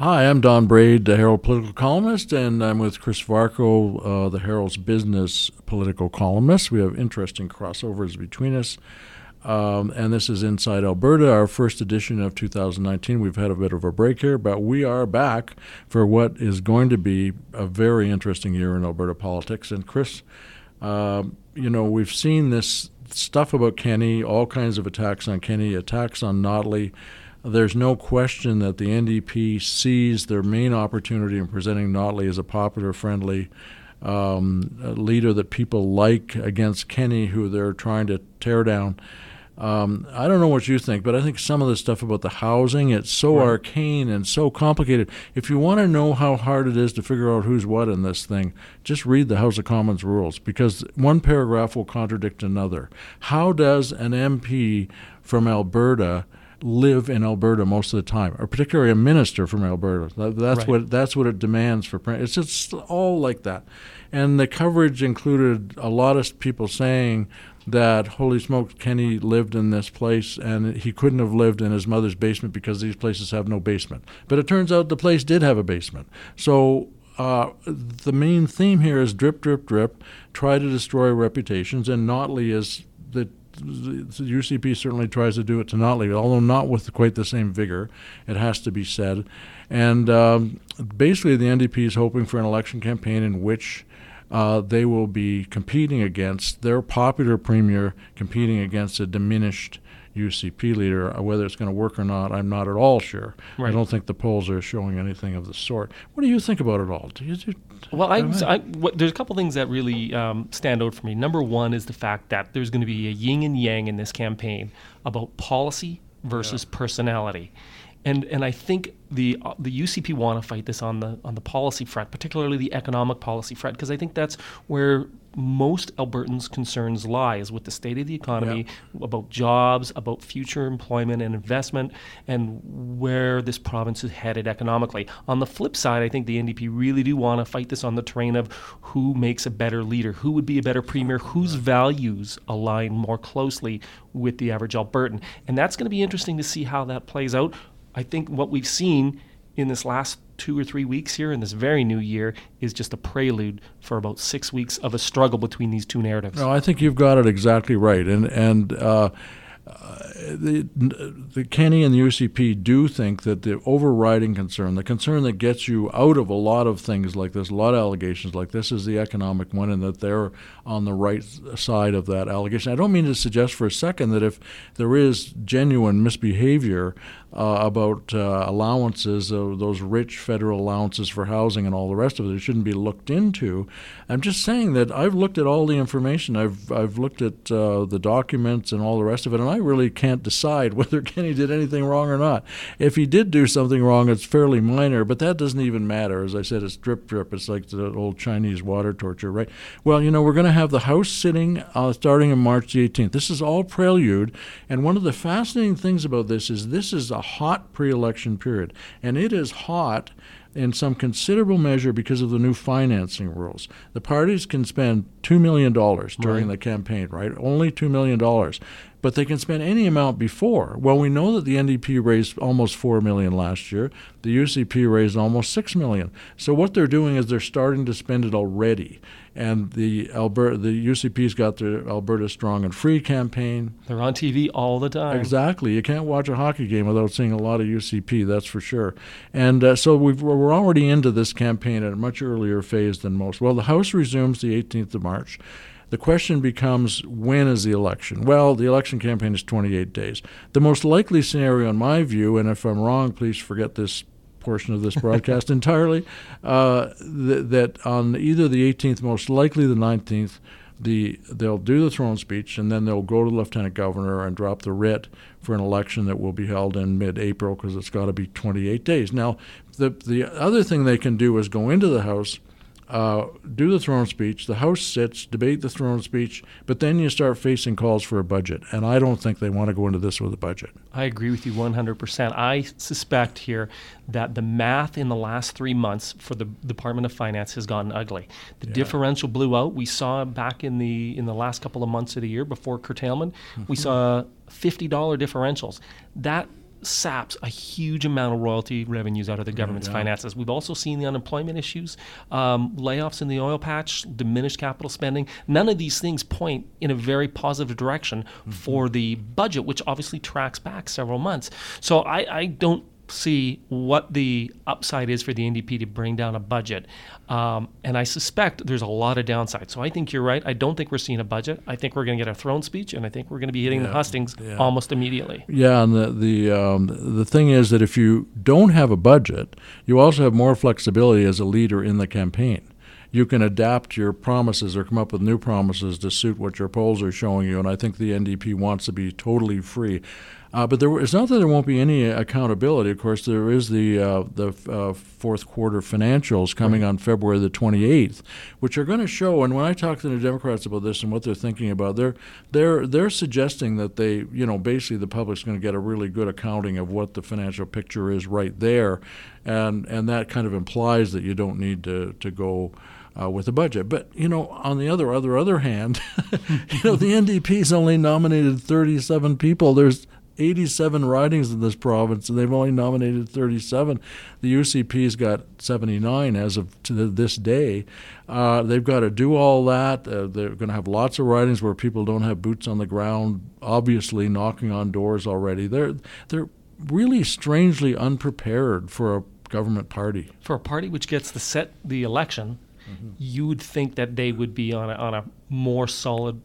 Hi, I'm Don Braid, the Herald political columnist, and I'm with Chris Varcoe, uh, the Herald's business political columnist. We have interesting crossovers between us. Um, and this is Inside Alberta, our first edition of 2019. We've had a bit of a break here, but we are back for what is going to be a very interesting year in Alberta politics. And Chris, uh, you know, we've seen this stuff about Kenney, all kinds of attacks on Kenney, attacks on Notley. There's no question that the NDP sees their main opportunity in presenting Notley as a popular, friendly um, leader that people like against Kenney, who they're trying to tear down. Um, I don't know what you think, but I think some of the stuff about the housing, it's so right. arcane and so complicated. If you want to know how hard it is to figure out who's what in this thing, just read the House of Commons rules because one paragraph will contradict another. How does an MP from Alberta live in Alberta most of the time, or particularly a minister from Alberta. That, that's right. what that's what it demands for print. It's just all like that, and the coverage included a lot of people saying that holy smokes, Kenney lived in this place and he couldn't have lived in his mother's basement because these places have no basement. But it turns out the place did have a basement. So uh, the main theme here is drip, drip, drip. Try to destroy reputations, and Notley is the UCP certainly tries to do it to Notley, although not with quite the same vigor. It has to be said. And um, basically, the NDP is hoping for an election campaign in which uh, they will be competing against their popular premier, competing against a diminished UCP leader. Uh, whether it's going to work or not, I'm not at all sure. Right. I don't think the polls are showing anything of the sort. What do you think about it all? Do you, do, well, I, I what, there's a couple things that really um, stand out for me. Number one is the fact that there's going to be a yin and yang in this campaign about policy versus yeah. personality and and I think the uh, the UCP want to fight this on the on the policy front, particularly the economic policy front, because I think that's where most Albertans' concerns lie is with the state of the economy, about jobs, about future employment and investment, and where this province is headed economically. On the flip side, I think the NDP really do want to fight this on the terrain of who makes a better leader, who would be a better premier, whose values align more closely with the average Albertan. And that's going to be interesting to see how that plays out. I think what we've seen in this last two or three weeks here in this very new year is just a prelude for about six weeks of a struggle between these two narratives. No, I think you've got it exactly right, and and. Uh, the, the Kenney and the UCP do think that the overriding concern, the concern that gets you out of a lot of things like this, a lot of allegations like this, is the economic one, and that they're on the right side of that allegation. I don't mean to suggest for a second that if there is genuine misbehavior uh, about uh, allowances, uh, those rich federal allowances for housing and all the rest of it, it shouldn't be looked into. I'm just saying that I've looked at all the information, I've I've looked at uh, the documents and all the rest of it, and I really can't decide whether Kenney did anything wrong or not. If he did do something wrong, it's fairly minor, but that doesn't even matter. As I said, it's drip drip. It's like the old Chinese water torture, right? Well, you know, we're going to have the House sitting uh, starting on March the 18th. This is all prelude, and one of the fascinating things about this is this is a hot pre-election period, and it is hot in some considerable measure because of the new financing rules. The parties can spend $2 million during right. the campaign, right? Only $2 million. but they can spend any amount before. Well, we know that the NDP raised almost four million last year. The UCP raised almost six million. So what they're doing is they're starting to spend it already. And the Alberta, the UCP's got their Alberta Strong and Free campaign. They're on TV all the time. Exactly. You can't watch a hockey game without seeing a lot of UCP. That's for sure. And uh, so we are already into this campaign at a much earlier phase than most. Well, the House resumes the 18th of March. The question becomes when is the election? Well, the election campaign is 28 days. The most likely scenario, in my view, and if I'm wrong, please forget this portion of this broadcast entirely, uh, th- that on either the 18th, most likely the 19th, the they'll do the throne speech and then they'll go to the lieutenant governor and drop the writ for an election that will be held in mid-April because it's got to be 28 days. Now, the the other thing they can do is go into the House uh, do the throne speech. The House sits, debate the throne speech, but then you start facing calls for a budget. And I don't think they want to go into this with a budget. I agree with you 100%. I suspect here that the math in the last three months for the Department of Finance has gotten ugly. The yeah. differential blew out. We saw back in the in the last couple of months of the year before curtailment, mm-hmm. we saw $50 differentials. That saps a huge amount of royalty revenues out of the government's yeah. finances. We've also seen the unemployment issues, um, layoffs in the oil patch, diminished capital spending. None of these things point in a very positive direction mm-hmm. for the budget, which obviously tracks back several months. So I, I don't see what the upside is for the NDP to bring down a budget. Um, and I suspect there's a lot of downside. So I think you're right. I don't think we're seeing a budget. I think we're going to get a throne speech, and I think we're going to be hitting yeah, the hustings yeah. almost immediately. Yeah, and the the um, the thing is that if you don't have a budget, you also have more flexibility as a leader in the campaign you can adapt your promises or come up with new promises to suit what your polls are showing you. And I think the NDP wants to be totally free. Uh, but there, it's not that there won't be any accountability. Of course, there is the uh, the uh, fourth quarter financials coming right. on February the 28th, which are going to show. And when I talk to the Democrats about this and what they're thinking about, they're they're they're suggesting that they, you know, basically the public's going to get a really good accounting of what the financial picture is right there, and and that kind of implies that you don't need to to go. Uh, with the budget. But you know, on the other other other hand, you know, the NDP's only nominated 37 people. There's 87 ridings in this province, and they've only nominated 37. The UCP's got 79 as of to this day. Uh, they've got to do all that. Uh, they're going to have lots of ridings where people don't have boots on the ground, obviously knocking on doors already. They're they're really strangely unprepared for a government party. For a party which gets to set the election, mm-hmm. you would think that they would be on a, on a more solid,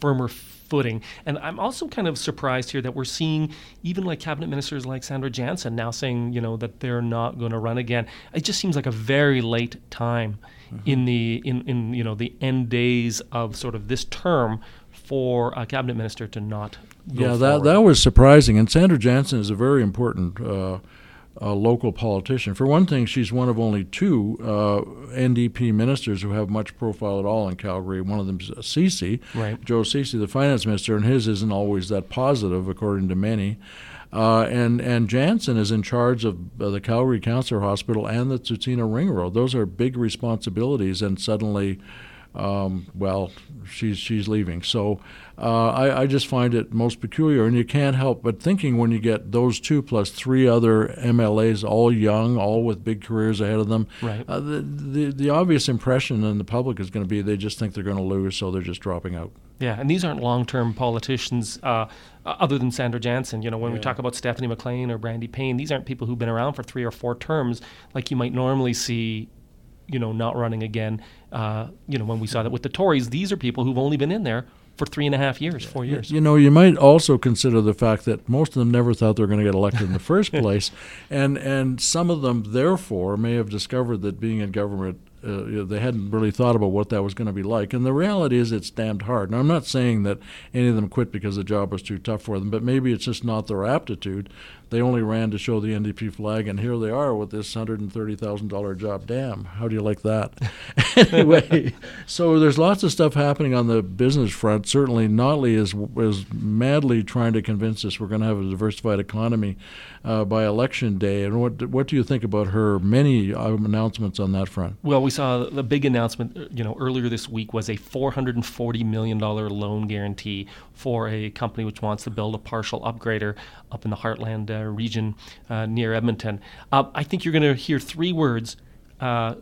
firmer footing. And I'm also kind of surprised here that we're seeing even like cabinet ministers like Sandra Jansen now saying, you know, that they're not going to run again. It just seems like a very late time mm-hmm. in the in, in you know the end days of sort of this term for a cabinet minister to not. yeah, that that was surprising. And Sandra Jansen is a very important. Uh, a local politician. For one thing, she's one of only two uh, NDP ministers who have much profile at all in Calgary. One of them is Ceci, right. Joe Ceci, the finance minister, and his isn't always that positive, according to many. Uh, and and Jansen is in charge of uh, the Calgary Cancer Hospital and the Tsuut'ina Ring Road. Those are big responsibilities, and suddenly um, well, she's she's leaving. So uh, I, I just find it most peculiar, and you can't help but thinking when you get those two plus three other MLAs, all young, all with big careers ahead of them. Right. Uh, the, the the obvious impression in the public is going to be they just think they're going to lose, so they're just dropping out. Yeah, and these aren't long-term politicians. Uh, other than Sandra Jansen, you know, when yeah. we talk about Stephanie McLean or Brandy Payne, these aren't people who've been around for three or four terms like you might normally see you know, not running again. Uh, you know, when we saw that with the Tories, these are people who've only been in there for three and a half years, four years. You know, you might also consider the fact that most of them never thought they were going to get elected in the first place, and and some of them therefore may have discovered that being in government uh, they hadn't really thought about what that was going to be like. And the reality is, it's damned hard. Now, I'm not saying that any of them quit because the job was too tough for them, but maybe it's just not their aptitude. They only ran to show the NDP flag, and here they are with this $130,000 job. Damn, how do you like that? anyway, so there's lots of stuff happening on the business front. Certainly, Notley is, is madly trying to convince us we're going to have a diversified economy uh, by election day. And what, what do you think about her many uh, announcements on that front? Well, we saw the big announcement, uh, you know, earlier this week was a 440 million dollar loan guarantee for a company which wants to build a partial upgrader up in the Heartland uh, region uh, near Edmonton. Uh, I think you're going to hear three words uh,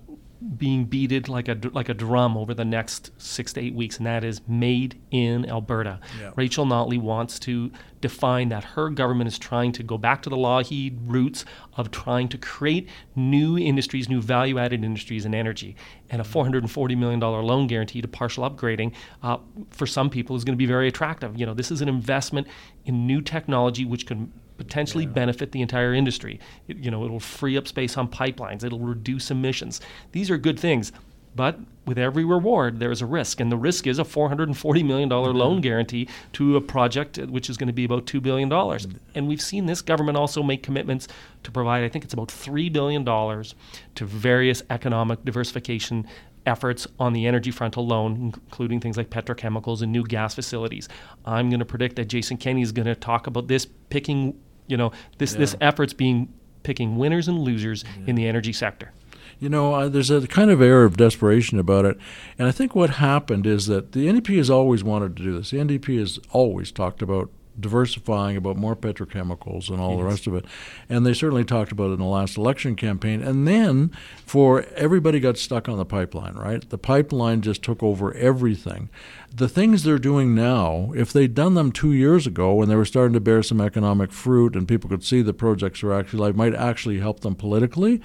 being beaded like a like a drum over the next six to eight weeks, and that is made in Alberta. Yeah. Rachel Notley wants to define that her government is trying to go back to the Lougheed roots of trying to create new industries, new value-added industries in energy, and a 440 million dollar loan guarantee to partial upgrading uh, for some people is going to be very attractive. You know, this is an investment in new technology which could potentially yeah. benefit the entire industry. It, you know, it'll free up space on pipelines. It'll reduce emissions. These are good things. But with every reward, there is a risk, and the risk is a $440 million mm-hmm. loan guarantee to a project which is going to be about $2 billion. Mm-hmm. And we've seen this government also make commitments to provide, I think it's about $3 billion to various economic diversification efforts on the energy front alone, including things like petrochemicals and new gas facilities. I'm going to predict that Jason Kenney is going to talk about this picking you know, this yeah. this effort's being picking winners and losers yeah. in the energy sector. You know, uh, there's a kind of air of desperation about it. And I think what happened is that the NDP has always wanted to do this. The NDP has always talked about diversifying, about more petrochemicals and all yes. the rest of it. And they certainly talked about it in the last election campaign. And then for everybody got stuck on the pipeline, right? The pipeline just took over everything. The things they're doing now, if they'd done them two years ago when they were starting to bear some economic fruit and people could see the projects were actually like might actually help them politically.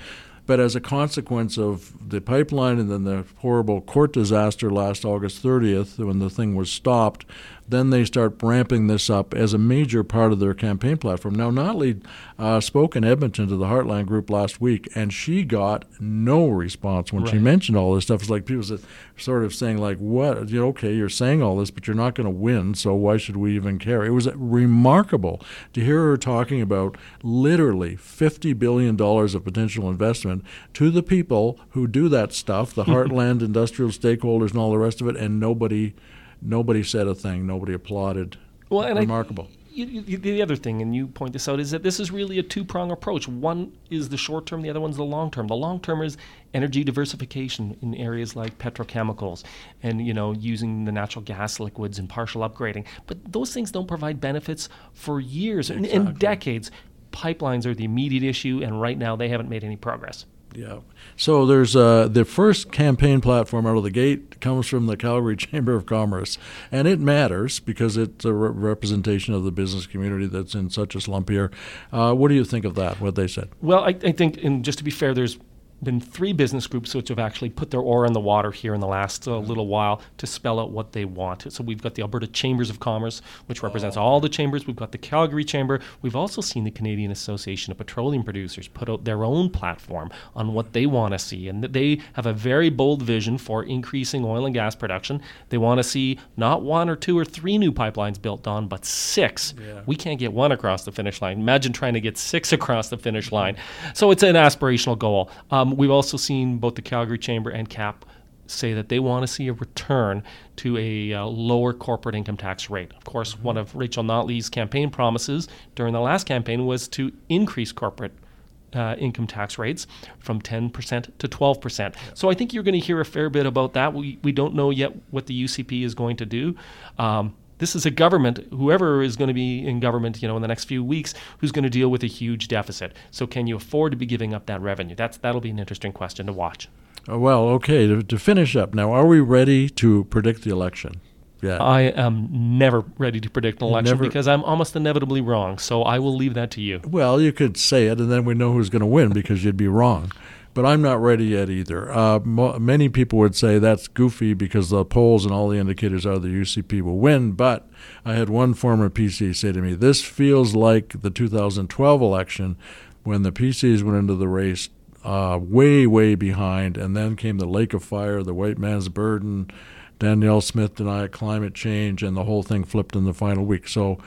But as a consequence of the pipeline and then the horrible court disaster last August 30th, when the thing was stopped, then they start ramping this up as a major part of their campaign platform. Now, Notley uh, spoke in Edmonton to the Heartland Group last week, and she got no response when right. she mentioned all this stuff. It's like people sort of saying, like, "What? You know, okay, you're saying all this, but you're not going to win, so why should we even care?" It was remarkable to hear her talking about literally 50 billion dollars of potential investment to the people who do that stuff, the Heartland industrial stakeholders, and all the rest of it, and nobody Nobody said a thing. Nobody applauded. Well, and remarkable. I, you, you, the other thing, and you point this out, is that this is really a two-prong approach. One is the short term, the other one's the long term. The long term is energy diversification in areas like petrochemicals, and you know using the natural gas liquids and partial upgrading. But those things don't provide benefits for years exactly. and, and decades. Pipelines are the immediate issue, and right now they haven't made any progress. Yeah. So there's uh, the first campaign platform out of the gate comes from the Calgary Chamber of Commerce, and it matters because it's a re- representation of the business community that's in such a slump here. Uh, what do you think of that? What they said? Well, I, I think, and just to be fair, there's been three business groups which have actually put their oar in the water here in the last uh, little while to spell out what they want. So we've got the Alberta Chambers of Commerce, which represents oh. all the chambers. We've got the Calgary Chamber. We've also seen the Canadian Association of Petroleum Producers put out their own platform on what they want to see, and they have a very bold vision for increasing oil and gas production. They want to see not one or two or three new pipelines built on, but six. Yeah. We can't get one across the finish line. Imagine trying to get six across the finish line. So it's an aspirational goal. Um, we've also seen both the Calgary Chamber and CAPP say that they want to see a return to a uh, lower corporate income tax rate. Of course, mm-hmm. one of Rachel Notley's campaign promises during the last campaign was to increase corporate uh, income tax rates from 10% to 12%. Yeah. So I think you're going to hear a fair bit about that. We, we don't know yet what the UCP is going to do. Um, this is a government, whoever is going to be in government, you know, in the next few weeks, who's going to deal with a huge deficit. So can you afford to be giving up that revenue? That's that'll be an interesting question to watch. Uh, well, okay. To, to finish up now, are we ready to predict the election? Yeah. I am never ready to predict an election never, because I'm almost inevitably wrong. So I will leave that to you. Well, you could say it, and then we know who's going to win because you'd be wrong but I'm not ready yet either. Uh, mo- many people would say that's goofy because the polls and all the indicators are the UCP will win. But I had one former PC say to me, "This feels like the 2012 election when the PCs went into the race uh, way, way behind, and then came the Lake of Fire, the white man's burden." Danielle Smith denied climate change, and the whole thing flipped in the final week. So,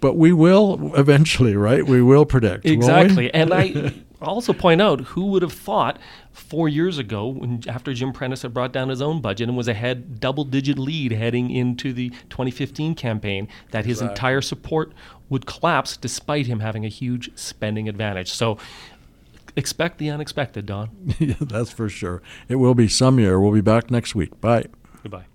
but we will eventually, right? We will predict. Exactly. And I also point out who would have thought four years ago, when after Jim Prentice had brought down his own budget and was ahead double-digit lead heading into the 2015 campaign, that his entire support would collapse despite him having a huge spending advantage. So expect the unexpected, Don. yeah, that's for sure. It will be some year. We'll be back next week. Bye. Goodbye.